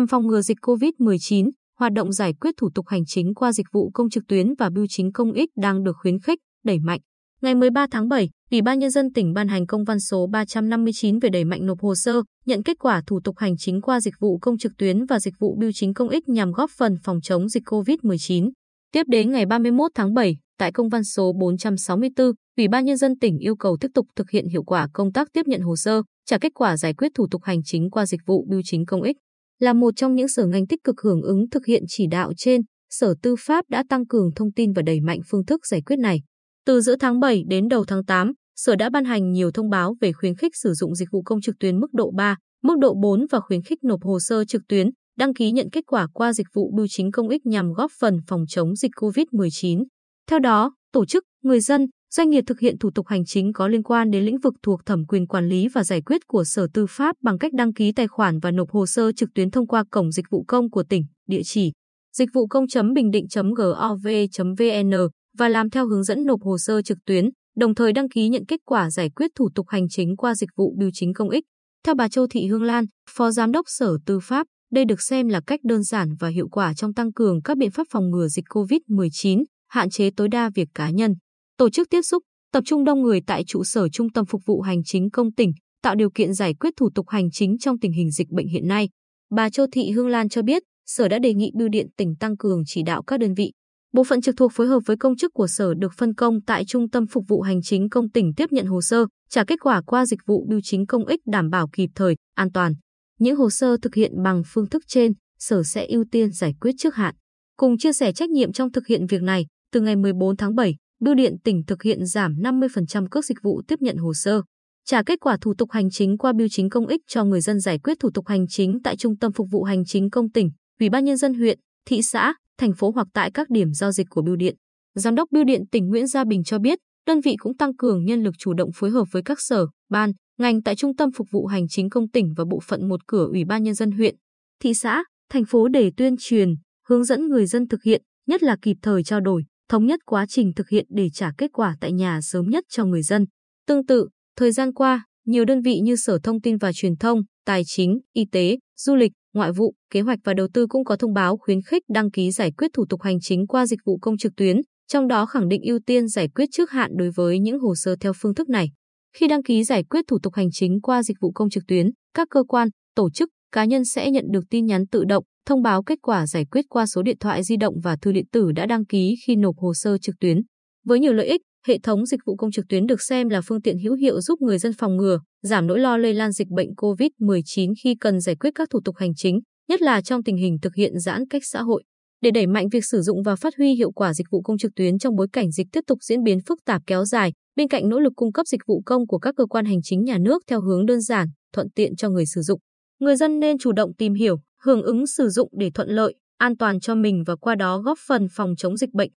Nhằm phòng ngừa dịch COVID-19, hoạt động giải quyết thủ tục hành chính qua dịch vụ công trực tuyến và bưu chính công ích đang được khuyến khích, đẩy mạnh. Ngày 13 tháng 7, Ủy ban Nhân dân tỉnh ban hành công văn số 359 về đẩy mạnh nộp hồ sơ, nhận kết quả thủ tục hành chính qua dịch vụ công trực tuyến và dịch vụ bưu chính công ích nhằm góp phần phòng chống dịch COVID-19. Tiếp đến ngày 31 tháng 7, tại công văn số 464, Ủy ban Nhân dân tỉnh yêu cầu tiếp tục thực hiện hiệu quả công tác tiếp nhận hồ sơ, trả kết quả giải quyết thủ tục hành chính qua dịch vụ bưu chính công ích. Là một trong những sở ngành tích cực hưởng ứng thực hiện chỉ đạo trên, Sở Tư pháp đã tăng cường thông tin và đẩy mạnh phương thức giải quyết này. Từ giữa tháng 7 đến đầu tháng 8, Sở đã ban hành nhiều thông báo về khuyến khích sử dụng dịch vụ công trực tuyến mức độ 3, mức độ 4 và khuyến khích nộp hồ sơ trực tuyến, đăng ký nhận kết quả qua dịch vụ bưu chính công ích nhằm góp phần phòng chống dịch COVID-19. Theo đó, tổ chức, người dân, doanh nghiệp thực hiện thủ tục hành chính có liên quan đến lĩnh vực thuộc thẩm quyền quản lý và giải quyết của Sở Tư pháp bằng cách đăng ký tài khoản và nộp hồ sơ trực tuyến thông qua cổng dịch vụ công của tỉnh, địa chỉ dịch vụ công.bình định.gov.vn và làm theo hướng dẫn nộp hồ sơ trực tuyến, đồng thời đăng ký nhận kết quả giải quyết thủ tục hành chính qua dịch vụ bưu chính công ích. Theo bà Châu Thị Hương Lan, Phó Giám đốc Sở Tư pháp, đây được xem là cách đơn giản và hiệu quả trong tăng cường các biện pháp phòng ngừa dịch COVID-19, hạn chế tối đa việc cá nhân. Tổ chức tiếp xúc, tập trung đông người tại trụ sở trung tâm phục vụ hành chính công tỉnh, tạo điều kiện giải quyết thủ tục hành chính trong tình hình dịch bệnh hiện nay. Bà Châu Thị Hương Lan cho biết, Sở đã đề nghị Bưu điện tỉnh tăng cường chỉ đạo các đơn vị. Bộ phận trực thuộc phối hợp với công chức của Sở được phân công tại Trung tâm Phục vụ Hành chính công tỉnh tiếp nhận hồ sơ, trả kết quả qua dịch vụ bưu chính công ích đảm bảo kịp thời, an toàn. Những hồ sơ thực hiện bằng phương thức trên, Sở sẽ ưu tiên giải quyết trước hạn. Cùng chia sẻ trách nhiệm trong thực hiện việc này, từ ngày 14 tháng 7, Bưu điện tỉnh thực hiện giảm 50% cước dịch vụ tiếp nhận hồ sơ, trả kết quả thủ tục hành chính qua bưu chính công ích cho người dân giải quyết thủ tục hành chính tại Trung tâm Phục vụ Hành chính công tỉnh, Ủy ban nhân dân huyện, thị xã, thành phố hoặc tại các điểm giao dịch của bưu điện. Giám đốc Bưu điện tỉnh Nguyễn Gia Bình cho biết, đơn vị cũng tăng cường nhân lực chủ động phối hợp với các sở, ban, ngành tại Trung tâm Phục vụ Hành chính công tỉnh và bộ phận một cửa Ủy ban nhân dân huyện, thị xã, thành phố để tuyên truyền, hướng dẫn người dân thực hiện, nhất là kịp thời trao đổi, thống nhất quá trình thực hiện để trả kết quả tại nhà sớm nhất cho người dân. Tương tự, thời gian qua, nhiều đơn vị như Sở Thông tin và Truyền thông, Tài chính, Y tế, Du lịch, Ngoại vụ, Kế hoạch và Đầu tư cũng có thông báo khuyến khích đăng ký giải quyết thủ tục hành chính qua dịch vụ công trực tuyến, trong đó khẳng định ưu tiên giải quyết trước hạn đối với những hồ sơ theo phương thức này. Khi đăng ký giải quyết thủ tục hành chính qua dịch vụ công trực tuyến, các cơ quan, tổ chức, cá nhân sẽ nhận được tin nhắn tự động thông báo kết quả giải quyết qua số điện thoại di động và thư điện tử đã đăng ký khi nộp hồ sơ trực tuyến. Với nhiều lợi ích, hệ thống dịch vụ công trực tuyến được xem là phương tiện hữu hiệu giúp người dân phòng ngừa, giảm nỗi lo lây lan dịch bệnh COVID-19 khi cần giải quyết các thủ tục hành chính, nhất là trong tình hình thực hiện giãn cách xã hội. Để đẩy mạnh việc sử dụng và phát huy hiệu quả dịch vụ công trực tuyến trong bối cảnh dịch tiếp tục diễn biến phức tạp kéo dài, bên cạnh nỗ lực cung cấp dịch vụ công của các cơ quan hành chính nhà nước theo hướng đơn giản, thuận tiện cho người sử dụng, người dân nên chủ động tìm hiểu, hưởng ứng sử dụng để thuận lợi, an toàn cho mình và qua đó góp phần phòng chống dịch bệnh.